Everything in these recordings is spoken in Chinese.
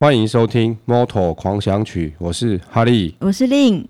欢迎收听《Motor 狂想曲》，我是哈利，我是令。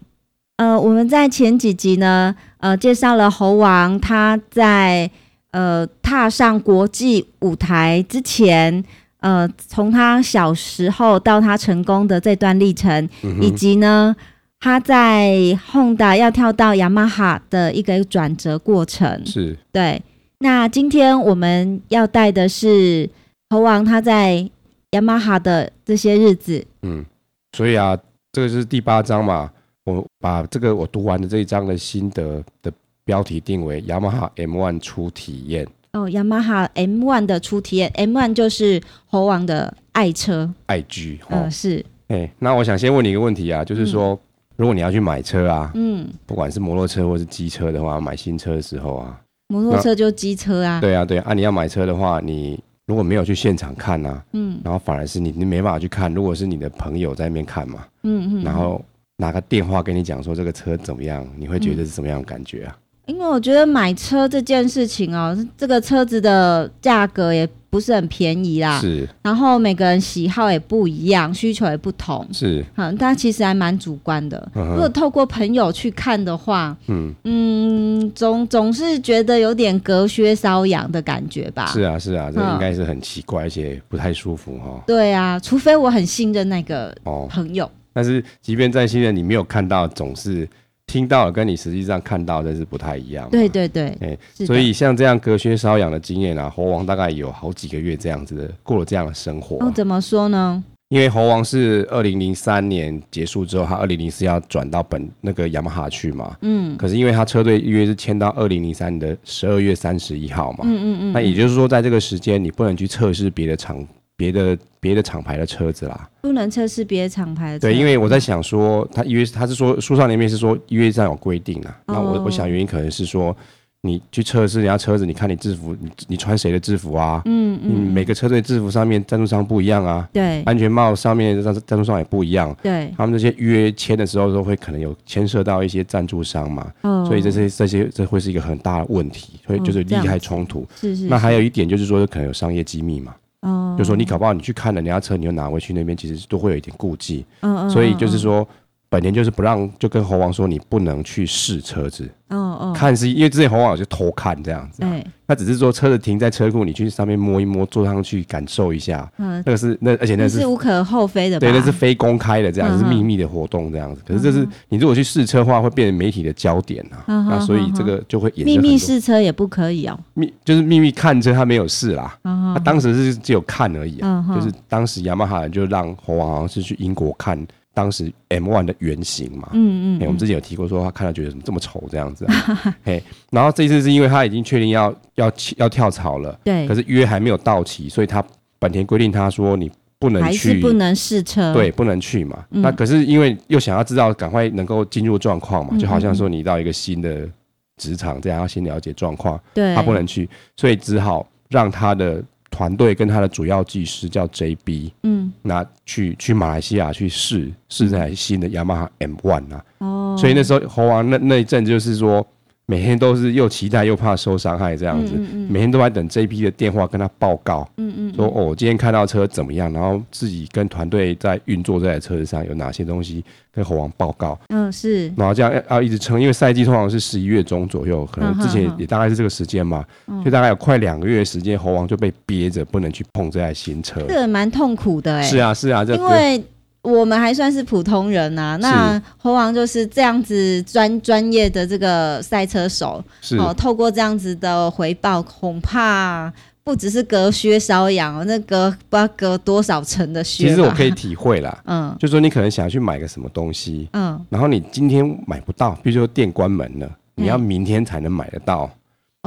呃，我们在前几集呢，呃，介绍了猴王他在呃踏上国际舞台之前，呃，从他小时候到他成功的这段历程，嗯、以及呢他在 Honda 要跳到雅马哈的一个转折过程。是，对。那今天我们要带的是猴王他在。雅马哈的这些日子，嗯，所以啊，这个是第八章嘛。我把这个我读完的这一章的心得的标题定为雅马哈 M One 初体验。哦，雅马哈 M One 的初体验，M One 就是猴王的爱车，爱居。嗯、呃，是。哎、欸，那我想先问你一个问题啊，就是说，嗯、如果你要去买车啊，嗯，不管是摩托车或是机车的话，买新车的时候啊，摩托车就机车啊，对啊，对啊，啊，你要买车的话，你。如果没有去现场看啊，嗯，然后反而是你你没办法去看。如果是你的朋友在那边看嘛，嗯嗯，然后拿个电话跟你讲说这个车怎么样，你会觉得是什么样的感觉啊？因为我觉得买车这件事情哦，这个车子的价格也不是很便宜啦，是。然后每个人喜好也不一样，需求也不同，是。嗯，但其实还蛮主观的。如果透过朋友去看的话，嗯嗯，总总是觉得有点隔靴搔痒的感觉吧。是啊，是啊，这应该是很奇怪，而且不太舒服哈。对啊，除非我很信任那个朋友。但是即便再信任，你没有看到，总是。听到了，跟你实际上看到的是不太一样。对对对，哎、欸，所以像这样隔靴搔痒的经验啊，猴王大概有好几个月这样子的过了这样的生活。哦，怎么说呢？因为猴王是二零零三年结束之后，他二零零四要转到本那个雅马哈去嘛。嗯。可是因为他车队预约是签到二零零三的十二月三十一号嘛。嗯嗯嗯。那也就是说，在这个时间你不能去测试别的厂。别的别的厂牌的车子啦，不能测试别的厂牌的车。对，因为我在想说，他因为他是说书上里面是说约上有规定啊。哦、那我我想原因可能是说，你去测试人家车子，你看你制服，你你穿谁的制服啊？嗯嗯，每个车队制服上面赞助商不一样啊。对，安全帽上面赞赞助商也不一样。对，他们这些约签的时候都会可能有牵涉到一些赞助商嘛。哦，所以这些这些这会是一个很大的问题，所以就是利害冲突。是是。那还有一点就是说，可能有商业机密嘛。哦，就说你搞不好你去看了人家车，你又拿回去那边，其实都会有一点顾忌。嗯嗯。所以就是说，本田就是不让，就跟猴王说，你不能去试车子。哦哦。看是因为之前猴王就偷看这样子。对。他只是说车子停在车库，你去上面摸一摸，坐上去感受一下。嗯。那个是那而且那是无可厚非的。对，那是非公开的，这样是秘密的活动这样子。可是这是你如果去试车的话，会变成媒体的焦点啊。那所以这个就会秘密试车也不可以哦。秘就是秘密看车，他没有试啦。他当时是只有看而已啊，就是当时雅马哈人就让猴王好像是去英国看当时 M1 的原型嘛。嗯嗯。我们之前有提过说他看到觉得怎么这么丑这样子。嘿，然后这一次是因为他已经确定要要要跳槽了。对。可是约还没有到期，所以他本田规定他说你不能去，还是不能试车。对，不能去嘛。那可是因为又想要知道赶快能够进入状况嘛，就好像说你到一个新的职场这样要先了解状况。对。他不能去，所以只好让他的。团队跟他的主要技师叫 JB，嗯，那去去马来西亚去试试这台新的雅马哈 M One 啊，哦，所以那时候猴王那那一阵就是说。每天都是又期待又怕受伤害这样子，每天都在等 JP 的电话跟他报告，嗯嗯，说哦，我今天看到车怎么样，然后自己跟团队在运作这台车子上有哪些东西跟猴王报告，嗯是，然后这样要要一直撑，因为赛季通常是十一月中左右，可能之前也大概是这个时间嘛，就大概有快两个月的时间，猴王就被憋着不能去碰这台新车，这蛮痛苦的哎，是啊是啊，因为。我们还算是普通人呐、啊，那猴王就是这样子专专业的这个赛车手，哦，透过这样子的回报，恐怕不只是隔靴搔痒，那隔不知道隔多少层的靴。其实我可以体会啦，嗯，就说你可能想要去买个什么东西，嗯，然后你今天买不到，比如说店关门了，你要明天才能买得到，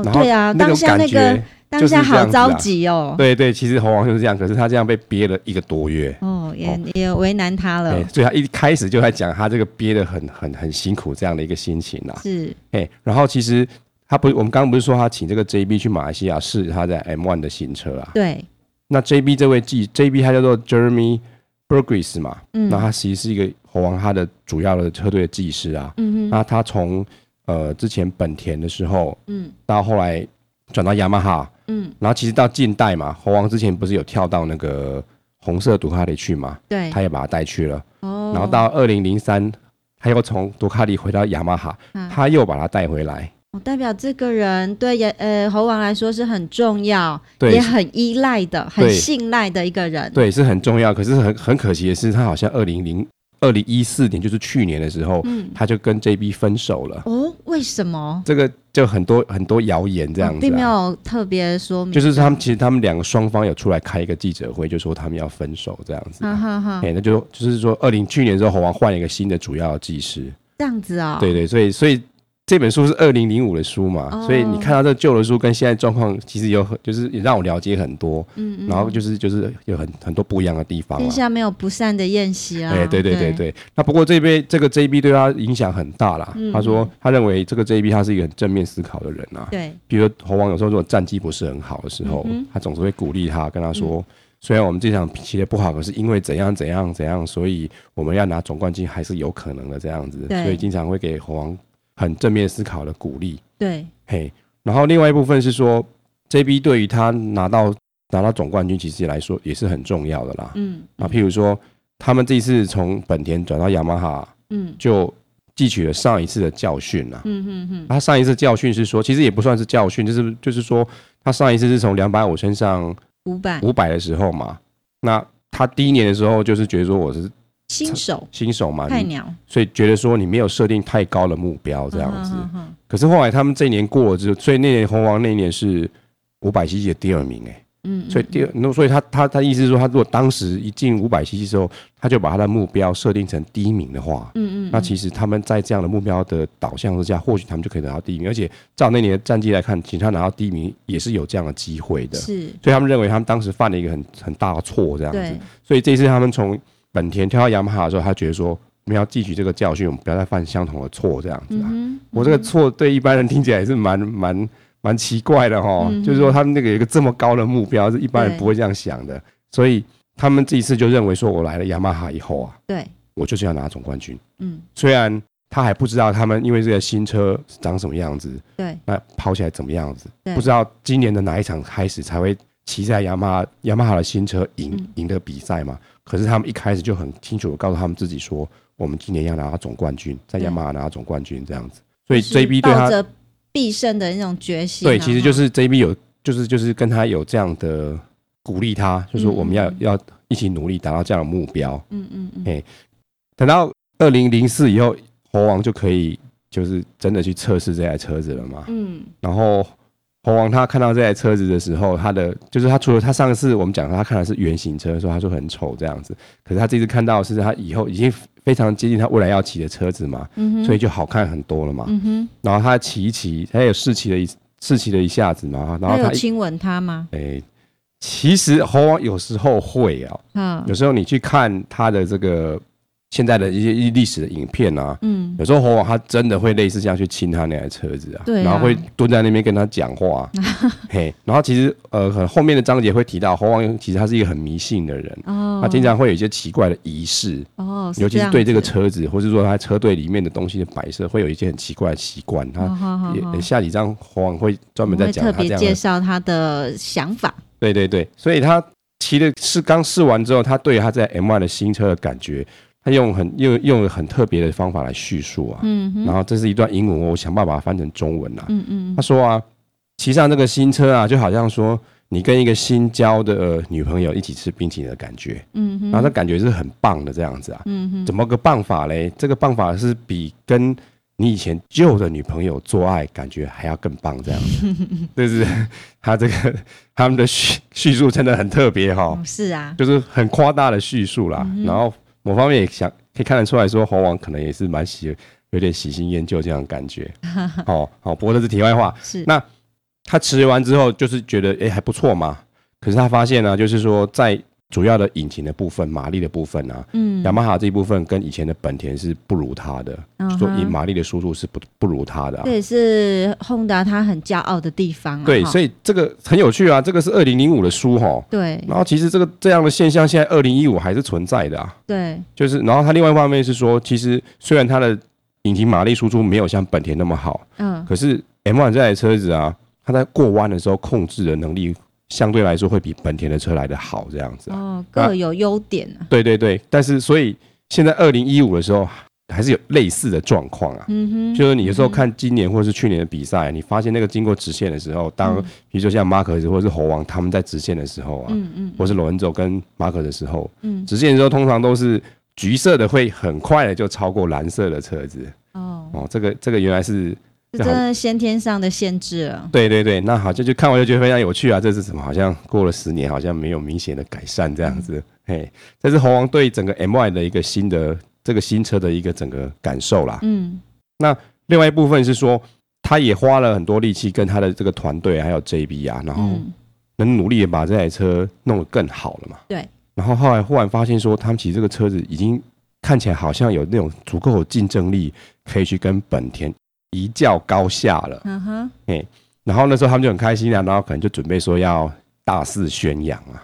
对啊，当下那个。当下好着急哦，对对，其实猴王就是这样，可是他这样被憋了一个多月，哦，也也为难他了。对，所以他一开始就在讲他这个憋得很很很辛苦这样的一个心情啊。是，哎，然后其实他不，我们刚刚不是说他请这个 JB 去马来西亚试他在 M1 的新车啊？对。那 JB 这位技 JB 他叫做 Jeremy Burgess 嘛，嗯，那他其实是一个猴王他的主要的车队的技师啊，嗯哼，那他从呃之前本田的时候，嗯，到后来转到雅马哈。嗯，然后其实到近代嘛，猴王之前不是有跳到那个红色杜卡迪去嘛，对，他也把他带去了。哦，然后到二零零三，他又从杜卡迪回到雅马哈，他又把他带回来。哦，代表这个人对也呃猴王来说是很重要，也很依赖的，很信赖的一个人。对，是很重要。可是很很可惜的是，他好像二零零二零一四年，就是去年的时候，嗯，他就跟 JB 分手了。哦，为什么？这个就很多很多谣言这样子，啊哦，并没有特别说明。就是他们其实他们两个双方有出来开一个记者会，就说他们要分手这样子。哈哈哈。哎，那就就是说，二零去年之后，猴王换了一个新的主要的技师。这样子啊，哦？对对，所以所以。这本书是二零零五的书嘛，哦、所以你看到这旧的书跟现在状况其实有很，就是也让我了解很多，嗯，嗯，然后就是就是有很很多不一样的地方。天下没有不散的宴席啊！哎，对对对对，对。那不过这边这个 JB 对他影响很大啦。嗯、他说他认为这个 JB 他是一个很正面思考的人啊。对。比如猴王有时候如果战绩不是很好的时候，嗯、他总是会鼓励他，跟他说，嗯、虽然我们这场踢的不好，可是因为怎样怎样怎样，所以我们要拿总冠军还是有可能的这样子。所以经常会给猴王。很正面思考的鼓励，对，嘿，然后另外一部分是说，JB 对于他拿到拿到总冠军，其实来说也是很重要的啦。嗯，啊，譬如说他们这一次从本田转到雅马哈，嗯，就汲取了上一次的教训了。嗯嗯嗯，他上一次教训是说，其实也不算是教训，就是就是说，他上一次是从两百五升上五百五百的时候嘛，那他第一年的时候就是觉得说我是。新手，新手嘛，菜鸟，所以觉得说你没有设定太高的目标这样子。可是后来他们这一年过了之后，所以那年猴王那一年是五百 cc 的第二名哎，嗯，所以第二，那所以他他他意思是说，他如果当时一进五百 cc 的时候，他就把他的目标设定成第一名的话，嗯嗯，那其实他们在这样的目标的导向之下，或许他们就可以拿到第一名。而且照那年的战绩来看，其实他拿到第一名也是有这样的机会的。是，所以他们认为他们当时犯了一个很很大的错这样子。所以这次他们从本田跳到雅马哈的时候，他觉得说，我们要汲取这个教训，我们不要再犯相同的错，这样子啊。嗯嗯、我这个错对一般人听起来也是蛮蛮蛮奇怪的哈，嗯、就是说他们那个有一个这么高的目标，是一般人不会这样想的。所以他们这一次就认为说，我来了雅马哈以后啊，对，我就是要拿总冠军。嗯，虽然他还不知道他们因为这个新车长什么样子，对，那跑起来怎么样子，不知道今年的哪一场开始才会骑在雅马雅马哈的新车赢赢得比赛嘛。可是他们一开始就很清楚的告诉他们自己说，我们今年要拿到总冠军，在雅马哈拿到总冠军这样子。所以 JB 对他必胜的那种决心。对，其实就是 JB 有，就是就是跟他有这样的鼓励他，就是说我们要、嗯、要一起努力达到这样的目标。嗯嗯嗯。哎，等到二零零四以后，猴王就可以就是真的去测试这台车子了嘛。嗯。然后。猴王他看到这台车子的时候，他的就是他除了他上次我们讲他看的是原型车的时候，他说很丑这样子，可是他这次看到的是他以后已经非常接近他未来要骑的车子嘛，嗯、所以就好看很多了嘛。嗯、然后他骑一骑，他有试骑了一试骑了一下子嘛，然后他，亲吻他吗？哎、欸，其实猴王有时候会啊、有时候你去看他的这个。现在的一些历史的影片啊，嗯，有时候猴王他真的会类似这样去亲他那台车子啊，对啊，然后会蹲在那边跟他讲话，嘿，然后其实呃，很后面的章节会提到猴王其实他是一个很迷信的人，哦，他经常会有一些奇怪的仪式，哦，尤其是对这个车子，或是说他车队里面的东西的摆设，会有一些很奇怪的习惯，他也下几章猴王会专门在讲他这样的介绍他的想法，对对对，所以他骑的是刚试完之后，他对他在 M1 的新车的感觉。他用很用用很特别的方法来叙述啊，嗯，然后这是一段英文，我想办法翻成中文啊，嗯嗯，他说啊，骑上这个新车啊，就好像说你跟一个新交的女朋友一起吃冰淇淋的感觉，嗯哼，然后他感觉是很棒的这样子啊，嗯哼，怎么个棒法嘞？这个棒法是比跟你以前旧的女朋友做爱感觉还要更棒这样子，就是他这个他们的叙叙述真的很特别哈，哦，是啊，就是很夸大的叙述啦，然后。某方面也想可以看得出来说，猴王可能也是蛮喜有点喜新厌旧这样的感觉。哦，好，不过这是题外话。是。那他持完之后，就是觉得哎、欸、还不错嘛。可是他发现呢、啊，就是说在。主要的引擎的部分，马力的部分啊，嗯，雅马哈这一部分跟以前的本田是不如它的，说以马力的输出是不不如它的，啊，这也是 Honda 它很骄傲的地方啊。对，所以这个很有趣啊，这个是二零零五的书哈，对。然后其实这个这样的现象，现在二零一五还是存在的啊。对，就是然后它另外一方面是说，其实虽然它的引擎马力输出没有像本田那么好，嗯，可是 M1 这台车子啊，它在过弯的时候控制的能力。相对来说会比本田的车来的好，这样子哦，各有优点啊。对对对，但是所以现在二零一五的时候还是有类似的状况啊。嗯哼，就是你有时候看今年或者是去年的比赛，你发现那个经过直线的时候，当比如说像马可斯或者是猴王他们在直线的时候啊，嗯嗯，或是罗恩佐跟马可的时候，嗯，直线的时候通常都是橘色的会很快的就超过蓝色的车子。哦哦，这个这个原来是。是真的先天上的限制了。对对对，那好，就就看完就觉得非常有趣啊！这是什么？好像过了十年，好像没有明显的改善这样子。嗯、嘿，这是猴王对整个 MY 的一个新的这个新车的一个整个感受啦。嗯，那另外一部分是说，他也花了很多力气跟他的这个团队还有 JB 啊，然后能努力的把这台车弄得更好了嘛。对。然后后来忽然发现说，他们其实这个车子已经看起来好像有那种足够有竞争力，可以去跟本田。一较高下了，嗯哼，哎，然后那时候他们就很开心啊，然后可能就准备说要大肆宣扬啊，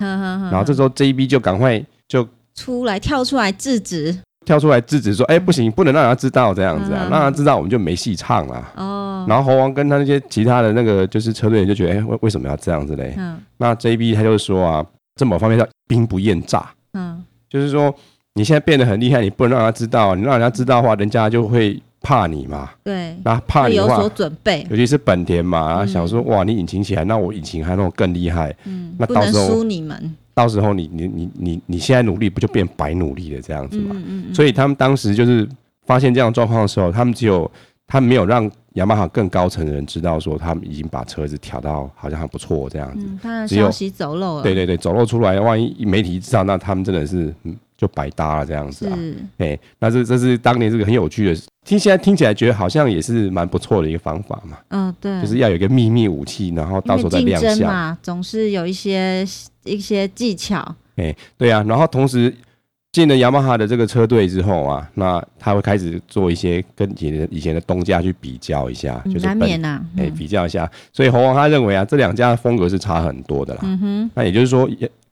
然后这时候 JB 就赶快就出来跳出来制止，跳出来制止说，哎，不行，不能让他知道这样子啊，让他知道我们就没戏唱了。哦，然后猴王跟他那些其他的那个就是车队人就觉得，哎，为为什么要这样子嘞？嗯，那 JB 他就说啊，这某方面叫兵不厌诈，嗯，就是说你现在变得很厉害，你不能让他知道，你让人家知道的话，人家就会。怕你嘛？对，那怕你的话，有所准备，尤其是本田嘛，嗯、想说哇，你引擎起来，那我引擎还弄更厉害，嗯，那到时候输你们，到时候你你你你你现在努力不就变白努力了这样子嘛？嗯嗯嗯，所以他们当时就是发现这样状况的时候，他们只有他们没有让雅马哈更高层的人知道说他们已经把车子调到好像还不错这样子，嗯，他的消息走漏了，对对对，走漏出来，万一媒体知道，那他们真的是嗯。就百搭了这样子啊，哎那这这是当年这个很有趣的，听现在听起来觉得好像也是蛮不错的一个方法嘛。嗯，对，就是要有一个秘密武器，然后到时候再亮相嘛，总是有一些一些技巧。哎、欸，对啊，然后同时进了雅马哈的这个车队之后啊，那他会开始做一些跟以前以前的东家去比较一下，嗯、就是难免呐，哎、欸，比较一下。所以猴王他认为啊，这两家的风格是差很多的啦。嗯哼，那也就是说，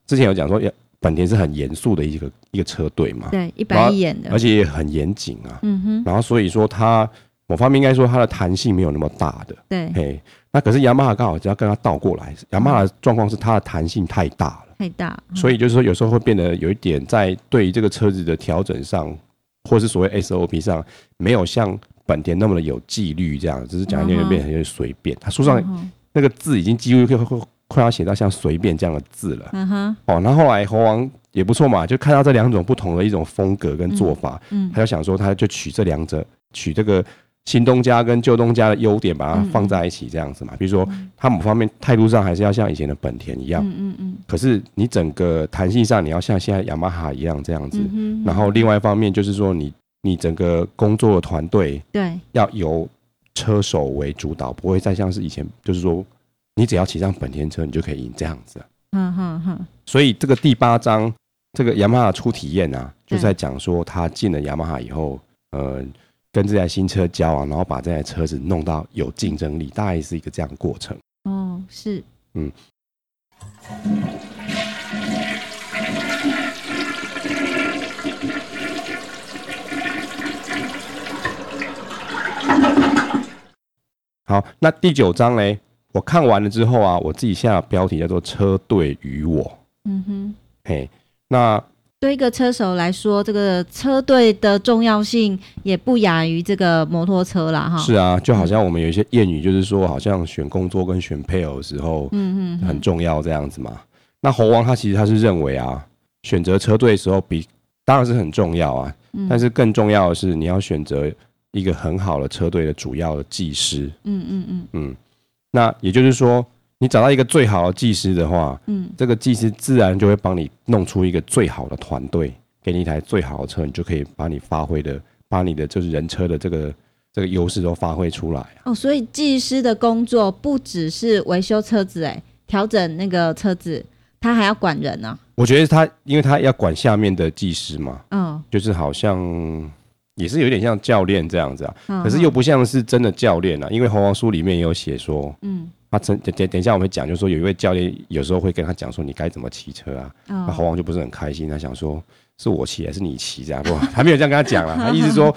之前有讲说也。本田是很严肃的一个一个车队嘛，对，一板一眼的，而且也很严谨啊。嗯哼，然后所以说它某方面应该说它的弹性没有那么大的。对，嘿，那可是雅马哈刚好只要跟它倒过来，雅马哈的状况是它的弹性太大了，太大，所以就是说有时候会变得有一点在对于这个车子的调整上，或是所谓 SOP 上，没有像本田那么的有纪律，这样只是讲一点点变成有点随便。他书上那个字已经几乎会会。快要写到像随便这样的字了，嗯哼，哦，那后来猴王也不错嘛，就看到这两种不同的一种风格跟做法，嗯，他就想说，他就取这两者，取这个新东家跟旧东家的优点，把它放在一起这样子嘛。比如说，他某方面态度上还是要像以前的本田一样，嗯嗯嗯，可是你整个弹性上，你要像现在雅马哈一样这样子，然后另外一方面就是说，你你整个工作的团队，对，要由车手为主导，不会再像是以前，就是说。你只要骑上本田车，你就可以赢这样子。嗯哼哼。所以这个第八章，这个雅马哈初体验啊，就在讲说他进了雅马哈以后，呃，跟这台新车交往，然后把这台车子弄到有竞争力，大概是一个这样的过程。哦，是。嗯。好，那第九章嘞？我看完了之后啊，我自己下的标题叫做“车队与我”。嗯哼，嘿，那对一个车手来说，这个车队的重要性也不亚于这个摩托车啦。哈。是啊，就好像我们有一些谚语，就是说，好像选工作跟选配偶的时候，嗯嗯，很重要这样子嘛。那猴王他其实他是认为啊，选择车队的时候比当然是很重要啊，但是更重要的是你要选择一个很好的车队的主要的技师。嗯嗯嗯嗯。那也就是说，你找到一个最好的技师的话，嗯，这个技师自然就会帮你弄出一个最好的团队，给你一台最好的车，你就可以把你发挥的，把你的就是人车的这个这个优势都发挥出来啊。哦，所以技师的工作不只是维修车子，哎，调整那个车子，他还要管人呢。我觉得他，因为他要管下面的技师嘛，嗯，就是好像。也是有点像教练这样子啊，可是又不像是真的教练啊，因为《猴王书》里面也有写说，嗯，他等等等一下我们讲，就是说有一位教练有时候会跟他讲说你该怎么骑车啊，那猴王就不是很开心，他想说是我骑还是你骑这样，不，还没有这样跟他讲啊，他意思说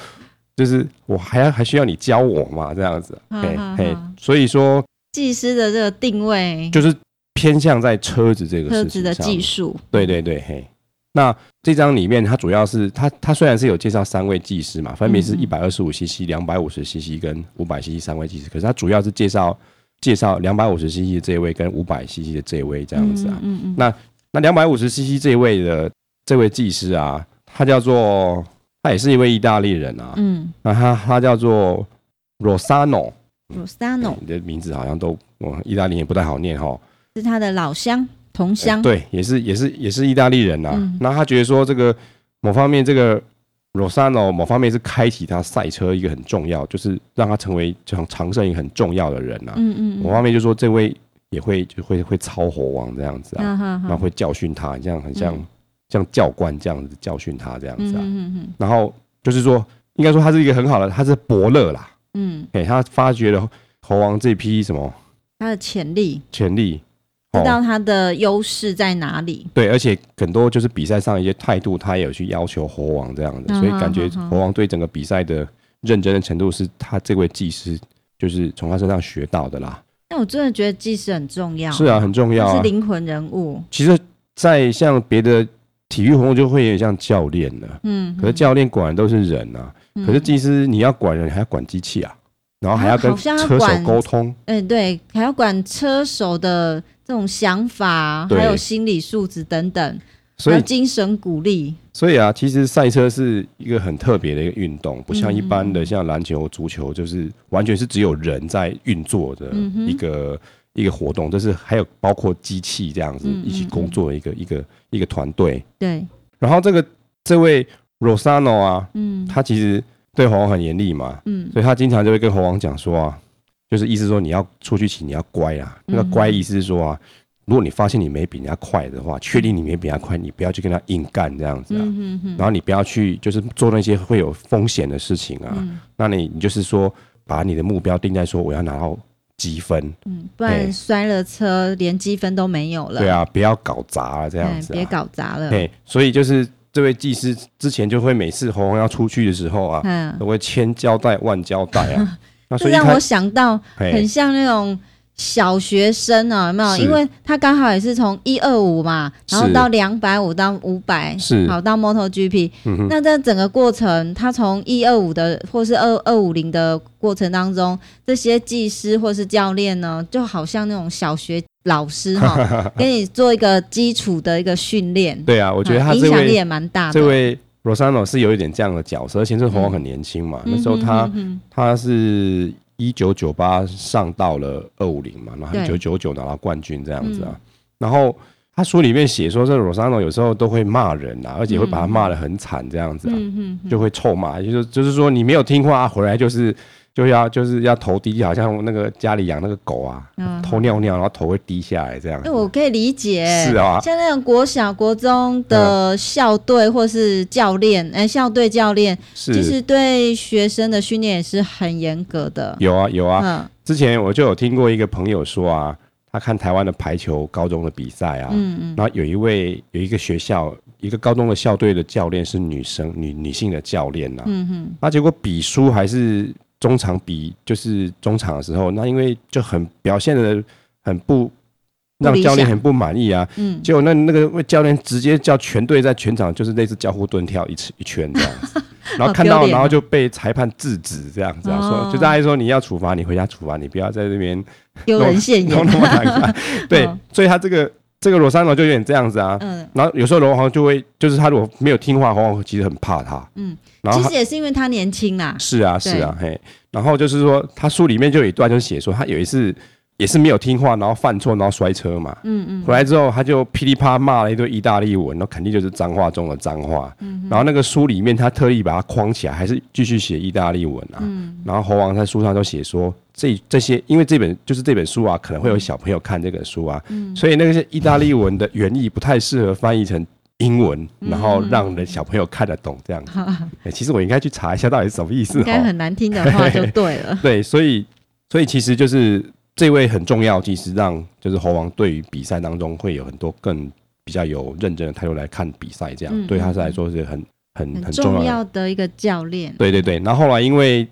就是我还要还需要你教我嘛这样子，嘿嘿，所以说技师的这个定位。就是偏向在车子这个车子的技术。对对对，嘿。那这张里面，它主要是它它虽然是有介绍三位技师嘛，分别是一百二十五 CC、两百五十 CC 跟五百 CC 三位技师，可是它主要是介绍介绍两百五十 CC 的这一位跟五百 CC 的这一位这样子啊。嗯嗯。那那两百五十 CC 这一位的这位技师啊，他叫做他也是一位意大利人啊。嗯。那他他叫做 Rossano。Rossano。你的名字好像都我意大利也不太好念哈。是他的老乡。同乡、欸、对，也是也是也是意大利人呐、啊。嗯、那他觉得说，这个某方面，这个 Rossano 某方面是开启他赛车一个很重要，就是让他成为这场长胜一个很重要的人呐、啊。嗯嗯。某方面就说，这位也会就会会操猴王这样子啊，然后会教训他，这样很像、嗯、像教官这样子教训他这样子啊。嗯嗯嗯、然后就是说，应该说他是一个很好的，他是伯乐啦。嗯。哎、欸，他发掘了猴王这批什么？他的潜力。潜力。知道他的优势在哪里？对，而且很多就是比赛上一些态度，他也有去要求猴王这样的，所以感觉猴王对整个比赛的认真的程度，是他这位技师就是从他身上学到的啦。那我真的觉得技师很重要，是啊，很重要啊，是灵魂人物。其实，在像别的体育活动，就会有点像教练了，嗯，可是教练管的都是人啊，可是技师你要管人，还要管机器啊，然后还要跟车手沟通，嗯，对，还要管车手的。这种想法，还有心理素质等等，所以精神鼓励。所以啊，其实赛车是一个很特别的一个运动，不像一般的像篮球、足球，就是完全是只有人在运作的一个一个活动。就是还有包括机器这样子一起工作的一个一个一个团队。对。然后这个这位 Rossano 啊，嗯，他其实对猴王很严厉嘛，嗯，所以他经常就会跟猴王讲说啊。就是意思说你要出去骑，你要乖啊。那个乖意思是说啊，如果你发现你没比人家快的话，确定你没比人家快，你不要去跟他硬干这样子啊。然后你不要去就是做那些会有风险的事情啊。那你你就是说把你的目标定在说我要拿到积分，嗯，不然摔了车连积分都没有了。对啊，不要搞砸了这样子，别搞砸了。对，所以就是这位技师之前就会每次红红要出去的时候啊，都会千交代万交代啊。这让我想到很像那种小学生啊，有没有？因为他刚好也是从一二五嘛，然后到两百五到五百，是好到 MotoGP。那在整个过程，他从一二五的或是二二五零的过程当中，这些技师或是教练呢，就好像那种小学老师哈，给你做一个基础的一个训练。对啊，我觉得他影响力也蛮大的。这位。罗萨诺是有一点这样的角色，而且这红红很年轻嘛，嗯、那时候他、他是一九九八上到了二五零嘛，然后一九九九拿到冠军这样子啊。嗯、然后他书里面写说，这罗萨诺有时候都会骂人啊，而且会把他骂得很惨这样子啊，就会臭骂，就是就是说你没有听话回来就是。就要就是要头低，好像那个家里养那个狗啊，偷尿尿，然后头会低下来这样。哎，我可以理解，是啊，像那种国小、国中的校队或是教练，哎，校队教练，其实对学生的训练也是很严格的。有啊，有啊。之前我就有听过一个朋友说啊，他看台湾的排球高中的比赛啊，嗯嗯，然后有一位有一个学校一个高中的校队的教练是女生，女女性的教练呐，嗯哼，那结果比输还是。中场比就是中场的时候，那因为就很表现的很不让教练很不满意啊，嗯，结果那那个教练直接叫全队在全场就是类似交互蹲跳一次一圈这样子，然后看到然后就被裁判制止这样子啊，说就大家说你要处罚你回家处罚你不要在这边丢人现眼，对，所以他这个。这个罗三罗就有点这样子啊，嗯，然后有时候罗王就会，就是他如果没有听话，黄黄其实很怕他，嗯，然后其实也是因为他年轻啦，是啊，是啊，嘿，然后就是说，他书里面就有一段就写说，他有一次也是没有听话，然后犯错，然后摔车嘛，嗯嗯，回来之后他就噼里啪啦骂了一堆意大利文，那肯定就是脏话中的脏话，嗯，然后那个书里面他特意把它框起来，还是继续写意大利文啊，嗯，然后猴王在书上就写说。这这些，因为这本就是这本书啊，可能会有小朋友看这本书啊，嗯、所以那个是意大利文的原意不太适合翻译成英文，嗯、然后让人小朋友看得懂这样子。嗯、其实我应该去查一下到底是什么意思。应该很难听的话就对了。对，所以所以其实就是这位很重要，其实让就是猴王对于比赛当中会有很多更比较有认真的态度来看比赛，这样、嗯、对他来说是很很很重要的，一个教练。对对对，然后后来因为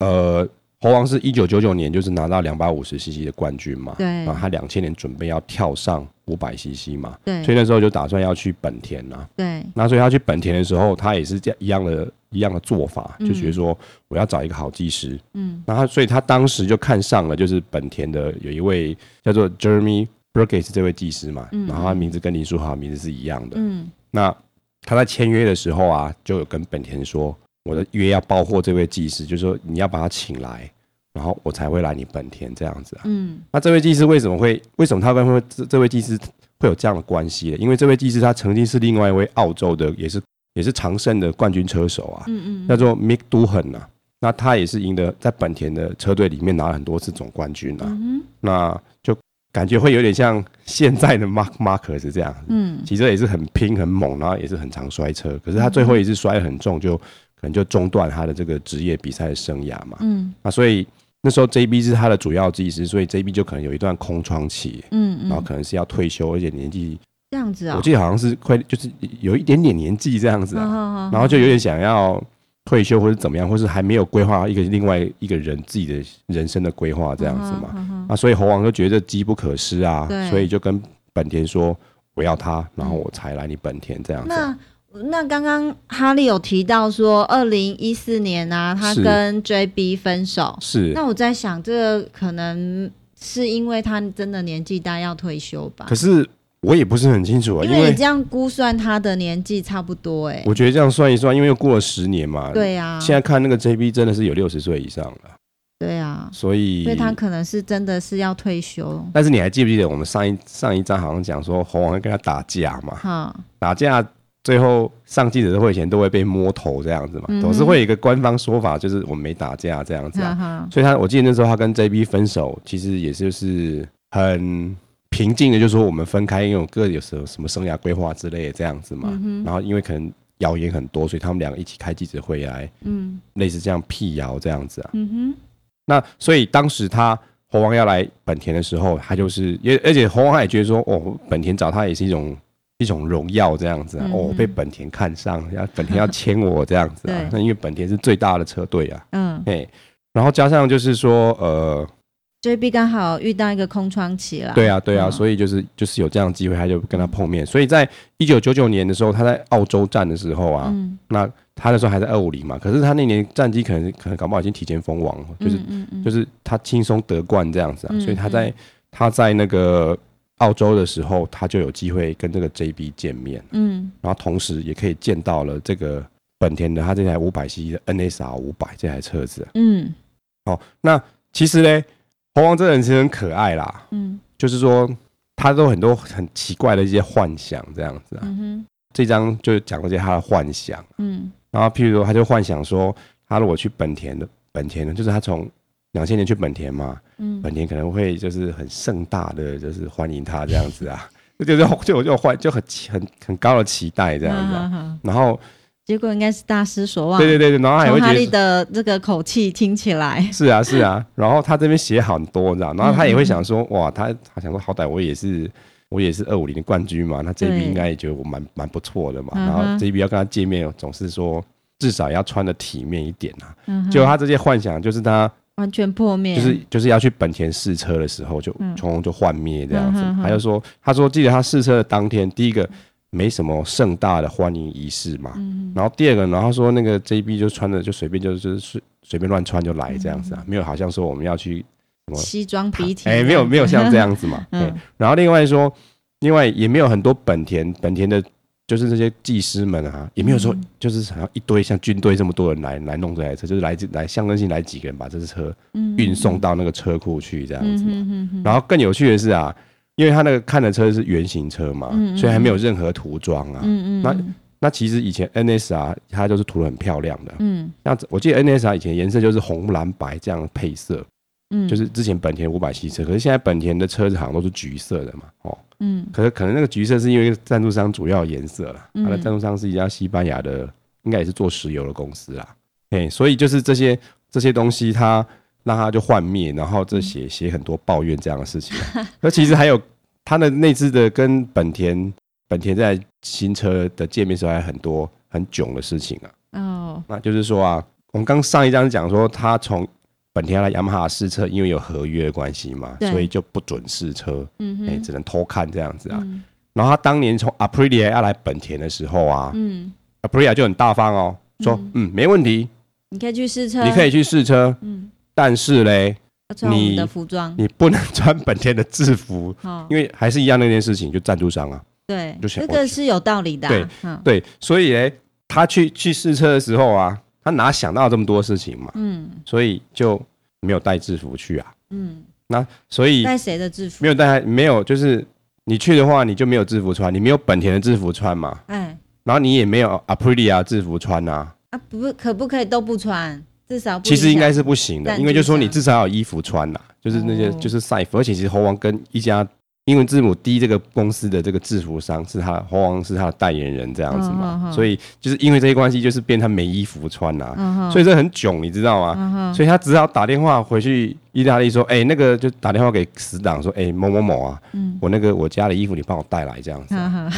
呃。侯王是一九九九年就是拿到两百五十 CC 的冠军嘛，对，然后他两千年准备要跳上五百 CC 嘛，对，所以那时候就打算要去本田呐，对，那所以他去本田的时候，他也是这样一样的一样的做法，就觉得说我要找一个好技师，嗯，然后所以他当时就看上了就是本田的有一位叫做 Jeremy Burgess 这位技师嘛，然后他名字跟林书豪名字是一样的，嗯，那他在签约的时候啊，就有跟本田说。我的约要包括这位技师，就是说你要把他请来，然后我才会来你本田这样子啊。嗯，那这位技师为什么会？为什么他跟会这这位技师会有这样的关系呢？因为这位技师他曾经是另外一位澳洲的，也是也是常胜的冠军车手啊。嗯嗯，叫做 Mick Doohan 啊。那他也是赢得在本田的车队里面拿了很多次总冠军啊。嗯，那就感觉会有点像现在的 Mark Marquez 这样。嗯，其实也是很拼很猛，然后也是很常摔车。可是他最后一次摔得很重就。可能就中断他的这个职业比赛的生涯嘛，嗯，啊，所以那时候 JB 是他的主要技师，所以 JB 就可能有一段空窗期，嗯，然后可能是要退休，而且年纪这样子啊，我记得好像是快就是有一点点年纪这样子啊，然后就有点想要退休或者怎么样，或是还没有规划一个另外一个人自己的人生的规划这样子嘛，啊，所以猴王就觉得机不可失啊，所以就跟本田说我要他，然后我才来你本田这样子。那刚刚哈利有提到说，二零一四年啊，他跟 JB 分手。是。那我在想，这个可能是因为他真的年纪大要退休吧？可是我也不是很清楚啊，因为你这样估算他的年纪差不多哎、欸。我觉得这样算一算，因为又过了十年嘛。对啊。现在看那个 JB 真的是有六十岁以上了。对啊。所以。所以他可能是真的是要退休。但是你还记不记得我们上一上一章好像讲说猴王会跟他打架嘛？哈。打架。最后上记者会前都会被摸头这样子嘛，嗯、总是会有一个官方说法，就是我们没打架这样子啊。嗯、所以他我记得那时候他跟 JB 分手，其实也就是很平静的，就是说我们分开，因为我各有什么什么生涯规划之类的这样子嘛。嗯、然后因为可能谣言很多，所以他们两个一起开记者会来，嗯，类似这样辟谣这样子啊。嗯哼。那所以当时他猴王要来本田的时候，他就是也而且猴王也觉得说，哦，本田找他也是一种。一种荣耀这样子啊，哦，被本田看上，要本田要签我这样子啊。那因为本田是最大的车队啊，嗯，哎，然后加上就是说，呃，JB 刚好遇到一个空窗期了，对啊，对啊，所以就是就是有这样的机会，他就跟他碰面。所以在一九九九年的时候，他在澳洲站的时候啊，那他那时候还在二五零嘛，可是他那年战绩可能可能搞不好已经提前封王了，就是就是他轻松得冠这样子啊，所以他在他在那个。澳洲的时候，他就有机会跟这个 JB 见面，嗯，然后同时也可以见到了这个本田的他这台五百 cc 的 NSR 五百这台车子，嗯，好，那其实呢，猴王这个人其实很可爱啦，嗯，就是说他都很多很奇怪的一些幻想这样子啊，嗯哼，这张就讲了一些他的幻想，嗯，然后譬如说他就幻想说，他如果去本田的本田的，就是他从。两千年去本田嘛，嗯，本田可能会就是很盛大的就是欢迎他这样子啊，就就就就欢就很很很高的期待这样子，啊，然后结果应该是大失所望，对对对，然后还会觉得哈利的这个口气听起来。是啊是啊，然后他这边写很多，知道，然后他也会想说哇，他他想说好歹我也是我也是二五零的冠军嘛，那 JB 应该也觉得我蛮蛮不错的嘛，然后 JB 要跟他见面，总是说至少要穿的体面一点啊，就他这些幻想就是他。完全破灭，就是就是要去本田试车的时候就从就幻灭这样子。还有说，他说记得他试车的当天，第一个没什么盛大的欢迎仪式嘛，然后第二个，然后他说那个 JB 就穿的就随便就是随随便乱穿就来这样子啊，没有好像说我们要去什么西装笔挺，哎，没有没有像这样子嘛。嗯，然后另外说，另外也没有很多本田本田的。就是这些技师们啊，也没有说，就是想要一堆像军队这么多人来来弄这台车，就是来来象征性来几个人把这支车运送到那个车库去这样子。然后更有趣的是啊，因为他那个看的车是原型车嘛，所以还没有任何涂装啊。那那其实以前 NSR 它就是涂的很漂亮的，嗯，那我记得 NSR 以前颜色就是红蓝白这样配色，嗯，就是之前本田五百 cc 车，可是现在本田的车子好像都是橘色的嘛，哦。嗯，可是可能那个橘色是因为赞助商主要颜色了，它的赞助商是一家西班牙的，应该也是做石油的公司啦。哎，所以就是这些这些东西，它让他就幻灭，然后这写写很多抱怨这样的事情。那其实还有他的那次的跟本田本田在新车的见面时候，还有很多很囧的事情啊。哦，那就是说啊，我们刚上一章讲说他从本田来雅马哈试车，因为有合约的关系嘛，所以就不准试车，哎、只能偷看这样子啊。嗯。然后他当年从 Aprilia 要来本田的时候啊、嗯，Aprilia 就很大方哦，说嗯没问题，你可以去试车，你可以去试车，嗯，但是嘞，你的服装，你不能穿本田的制服，哦，因为还是一样那件事情，就赞助商啊。对，这个是有道理的啊，对嗯。对，所以嘞，他去去试车的时候啊，他哪想到这么多事情嘛，嗯。所以就没有带制服去啊。嗯，那所以带谁的制服？没？有带，没有就是你去的话，你就没有制服穿，你没有本田的制服穿嘛，哎。然后你也没有 Aprilia 制服穿呐、啊，啊，不可不可以都不穿？至少不其实应该是不行的，因为就说你至少要有衣服穿呐，就是那些哦。就是赛服，而且其实猴王跟一家英文字母 D 这个公司的这个制服商是他猴王是他的代言人这样子嘛，嗯所以就是因为这些关系，就是变他没衣服穿呐、嗯所以这很囧，你知道吗？嗯所以他只好打电话回去意大利说，哎、那个就打电话给死党说，哎、某某某啊，嗯。我那个我家的衣服你帮我带来这样子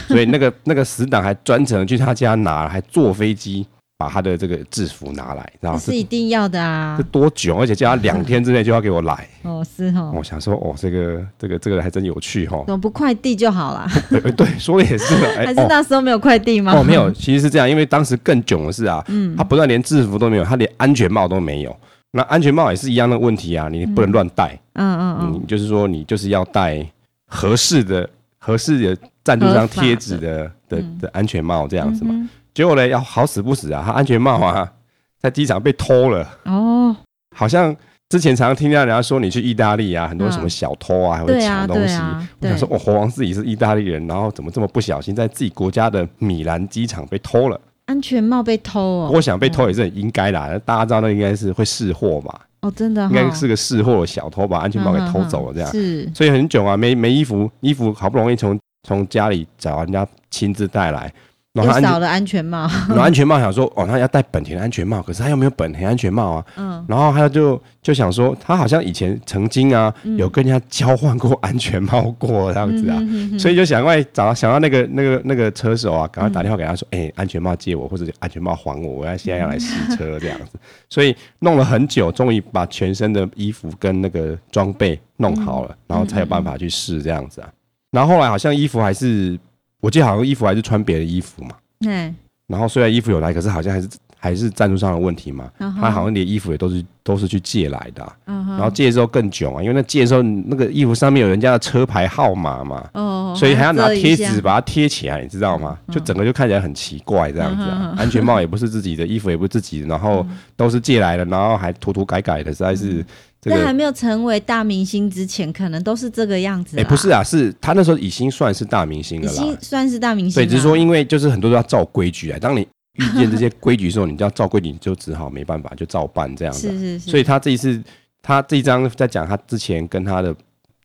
所以那个那个死党还专程去他家拿，还坐飞机把他的这个制服拿来，然后这是一定要的啊这，多久，而且叫他两天之内就要给我来。哦是哦，我想说，哦，这个这个这个还真有趣哈。怎么不快递就好啦？对对，说的也是。哎还是那时候没有快递吗？哦哦没有，其实是这样，因为当时更囧的是啊，嗯他不但连制服都没有，他连安全帽都没有。那安全帽也是一样的问题啊，你不能乱戴。嗯嗯嗯，你就是说，你就是要戴合适的、合适的赞助商贴纸的的嗯的安全帽这样子嘛。嗯结果呢，要好死不死啊，他安全帽啊，在机场被偷了。哦，好像之前常常听到人家说，你去意大利啊，很多什么小偷啊，还会抢东西。我想说，哦，猴王自己是意大利人，然后怎么这么不小心，在自己国家的米兰机场被偷了？安全帽被偷哦，我想被偷也是很应该的啊，大家知道那应该是会识货嘛，哦真的哈，应该是个识货的小偷把安全帽给偷走了这样。是，所以很囧啊，没没衣服，衣服好不容易从从家里找人家亲自带来，然后他安全，又少了安全帽，然后安全帽想说，哦，他要戴本田的安全帽，可是他又没有本田安全帽啊，嗯。然后他就就想说，他好像以前曾经啊，有跟人家交换过安全帽过这样子啊，嗯所以就想快找到想到那个那个那个车手啊，赶快打电话给他说，哎、安全帽借我，或者安全帽还我，我要现在要来试车这样子，所以弄了很久，终于把全身的衣服跟那个装备弄好了，然后才有办法去试这样子啊。然后后来好像衣服还是，我记得好像衣服还是穿别的衣服嘛。哎，然后虽然衣服有来，可是好像还是还是赞助商的问题嘛。他好像连衣服也都是都是去借来的然后借的时候更囧啊，因为那借的时候那个衣服上面有人家的车牌号码嘛，哦，所以还要拿贴纸把它贴起来，你知道吗？就整个就看起来很奇怪这样子嗯啊。安全帽也不是自己的，衣服也不是自己的，然后都是借来的，然后还涂涂改改的，实在是这个。在还没有成为大明星之前，可能都是这个样子。哎，不是，啊，是他那时候已经算是大明星了啦。经算是大明星了。对，只是说因为就是很多都要照规矩啊，当你遇见这些规矩的时候，你就要照规矩，你就只好没办法就照办这样子啊。是是是，所以他这一次，他这一张在讲他之前跟他的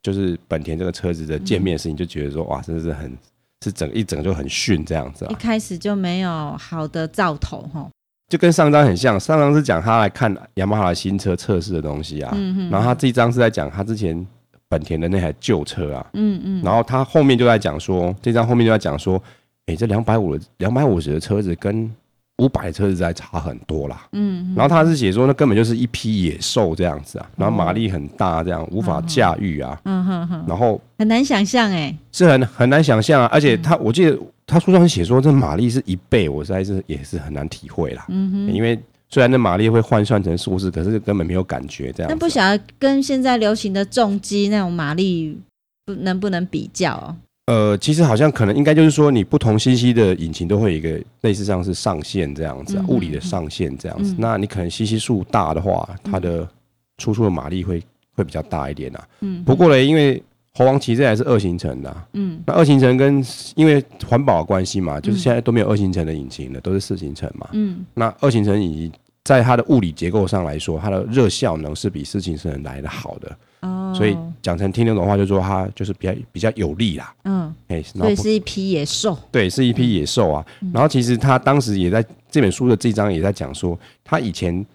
就是本田这个车子的见面的事情，就觉得说哇，真的是很是整一整个就很逊这样子一啊，开始就没有好的兆头哈。就跟上张很像。上张是讲他来看雅马哈的新车测试的东西啊，嗯然后他这一张是在讲他之前本田的那台旧车啊，嗯嗯，然后他后面就在讲说，这张后面就在讲说，哎，这两百五的两百五十的车子跟五百的车子在差很多啦。嗯，然后他是写说，那根本就是一匹野兽这样子啊，然后马力很大，这样无法驾驭啊，嗯哼哼，然后很难想象哎。是很很难想象啊，而且他我记得他书上写说这马力是一倍，我实在是也是很难体会啦，嗯哼，因为虽然那马力会换算成数字，可是根本没有感觉这样啊。那不晓得跟现在流行的重机那种马力不能不能比较哦？呃，其实好像可能应该就是说，你不同 CC 的引擎都会有一个类似像是上限这样子啊，嗯物理的上限这样子。嗯那你可能 CC 数大的话，它的输出的马力会会比较大一点啊。嗯，不过呢，因为猴王骑这还是二行程的啊、嗯那二行程跟因为环保的关系嘛，就是现在都没有二行程的引擎了，都是四行程嘛。嗯那二行程引擎在它的物理结构上来说，它的热效能是比四行程来的好的，哦，所以讲成听得懂的话，就说它就是比较比较有力啦。嗯，哎、然所以是一批野兽。对，是一批野兽啊。然后其实他当时也在这本书的这章也在讲说，他以前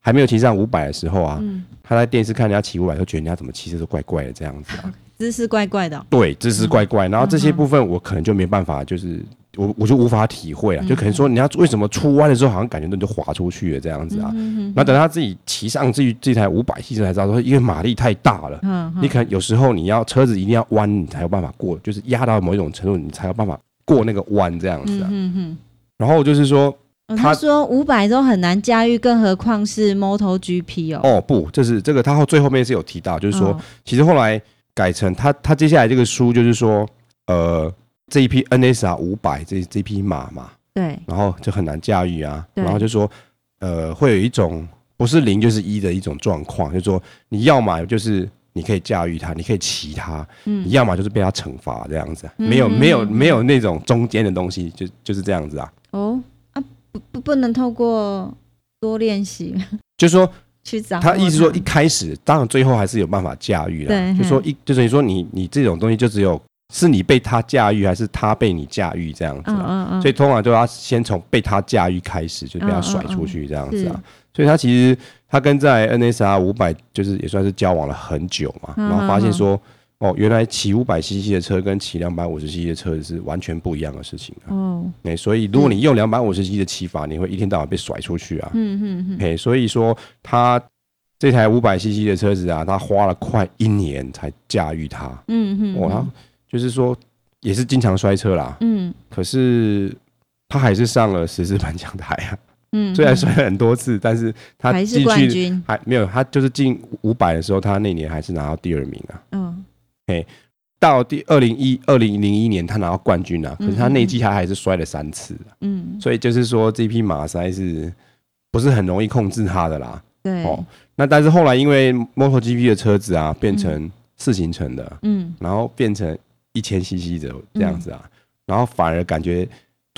还没有骑上五百的时候啊，嗯他在电视看人家骑五百，就觉得人家怎么骑车都怪怪的这样子啊。姿势怪怪的哦、对，姿势怪怪。然后这些部分我可能就没办法，就是我我就无法体会啊，就可能说，你要为什么出弯的时候好像感觉那就滑出去了这样子啊？那等他自己骑上这这台五百 cc 才知道说，因为马力太大了，你可能有时候你要车子一定要弯，你才有办法过，就是压到某一种程度，你才有办法过那个弯这样子啊。然后就是说，他说五百都很难驾驭，更何况是 MotoGP 哦。哦不，这是这个他后最后面是有提到，就是说，其实后来改成他他接下来这个书就是说，呃。这一批 NSR 五百这这匹马嘛，对，然后就很难驾驭啊，然后就说，呃，会有一种不是零就是一的一种状况，就是说你要么就是你可以驾驭它，你可以骑它，嗯，你要么就是被它惩罚这样子，没有没有没有那种中间的东西，就就是这样子啊。哦啊，不不不能透过多练习，就是说去找他意思说一开始，当然最后还是有办法驾驭的，就说一就是你说你你这种东西就只有。是你被他驾驭，还是他被你驾驭这样子啊？嗯嗯，所以通常都要先从被他驾驭开始，就被他甩出去这样子啊。所以他其实他跟在 NSR 五百就是也算是交往了很久嘛，然后发现说哦，原来骑五百 CC 的车跟骑两百五十 CC 的车是完全不一样的事情啊。哦，哎，所以如果你用两百五十 CC 的骑法，你会一天到晚被甩出去啊。嗯嗯嗯。哎，所以说他这台五百 CC 的车子啊，他花了快一年才驾驭它。嗯嗯。哇。就是说，也是经常摔车啦。嗯，可是他还是上了十四颁奖台啊。嗯，虽然摔了很多次，但是他还是冠军。还没有，他就是进五百的时候，他那年还是拿到第二名啊。嗯，嘿，到第二零一二零零一年，他拿到冠军啊。可是他那季他还是摔了三次。嗯，所以就是说，这匹马实在是不是很容易控制他的啦。对。哦，那但是后来因为 MotoGP 的车子啊，变成四行程的。嗯，然后变成。一千 CC 的这样子啊，嗯、然后反而感觉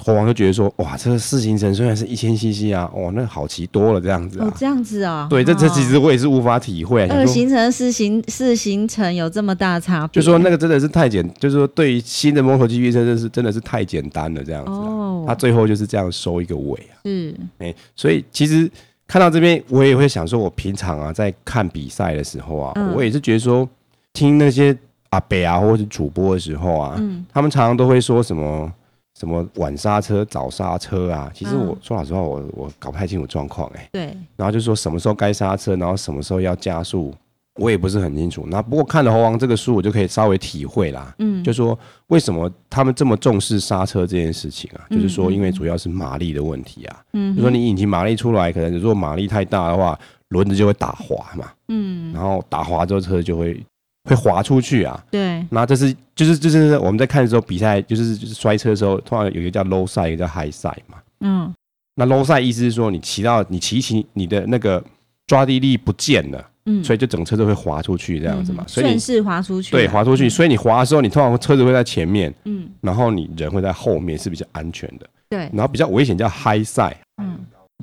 猴王就觉得说，哇，这个四行程虽然是一千 CC 啊，哇，那好骑多了这样子啊，哦，这样子啊，对，这这其实我也是无法体会。二行程四行四行程有这么大差别？就说那个真的是太简，就是说对于新的 MotoGP 车真的是真的是太简单了这样子，啊，哦，他最后就是这样收一个尾啊，是，哎，所以其实看到这边，我也会想说，我平常啊在看比赛的时候啊，嗯、我也是觉得说听那些。阿北啊，或者是主播的时候啊，嗯、他们常常都会说什么什么晚刹车、早刹车啊。其实我、嗯、说老实话，我我搞不太清楚状况哎。对。然后就说什么时候该刹车，然后什么时候要加速，我也不是很清楚。那不过看了猴王这个书，我就可以稍微体会啦。嗯。就说为什么他们这么重视刹车这件事情啊？嗯、就是说，因为主要是马力的问题啊。嗯。就说你引擎马力出来，可能如果马力太大的话，轮子就会打滑嘛。嗯。然后打滑之后，车就会。会滑出去啊！对，那这是就是就是我们在看的时候比赛，就是就是摔车的时候，通常有一个叫 low side，一个叫 high side 嘛。嗯，那 low side 意思是说你骑到你骑一骑，你的那个抓地力不见了，嗯，所以就整车都会滑出去这样子嘛。所以顺势滑出去，对，滑出去。所以你滑的时候，你通常车子会在前面，嗯，然后你人会在后面，是比较安全的。对，然后比较危险叫 high side，嗯。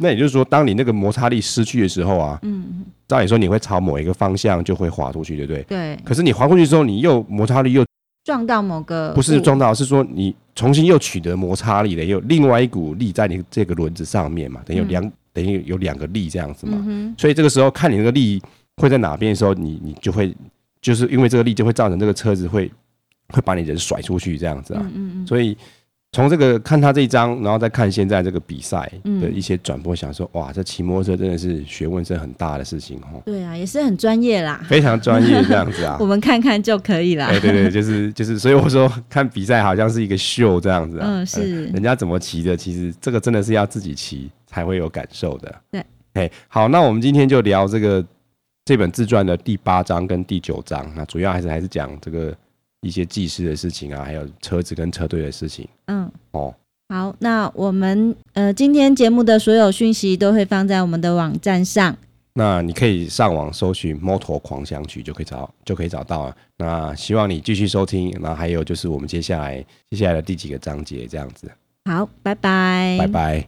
那也就是说，当你那个摩擦力失去的时候啊，嗯，照理说你会朝某一个方向就会滑出去，对不对？对。可是你滑过去之后，你又摩擦力又撞到某个，不是撞到，是说你重新又取得摩擦力了，有另外一股力在你这个轮子上面嘛？等于有两，等于有两个力这样子嘛？嗯。所以这个时候看你那个力会在哪边的时候，你你就会就是因为这个力就会造成这个车子会会把你人甩出去这样子啊。嗯嗯。所以。从这个看他这一张，然后再看现在这个比赛的一些转播，想说哇，这骑摩托车真的是学问是很大的事情哦。对啊，也是很专业啦，非常专业这样子啊。我们看看就可以了。对对对，就是就是，所以我说看比赛好像是一个秀这样子啊。嗯，是。人家怎么骑的，其实这个真的是要自己骑才会有感受的。对。哎，好，那我们今天就聊这个这本自传的第八章跟第九章，那主要还是还是讲这个。一些技师的事情啊，还有车子跟车队的事情。嗯，哦，好，那我们呃今天节目的所有讯息都会放在我们的网站上。那你可以上网搜寻《摩托狂想曲》就可以找，就可以找到了。那希望你继续收听。那还有就是我们接下来接下来的第几个章节这样子。好，拜拜，拜拜。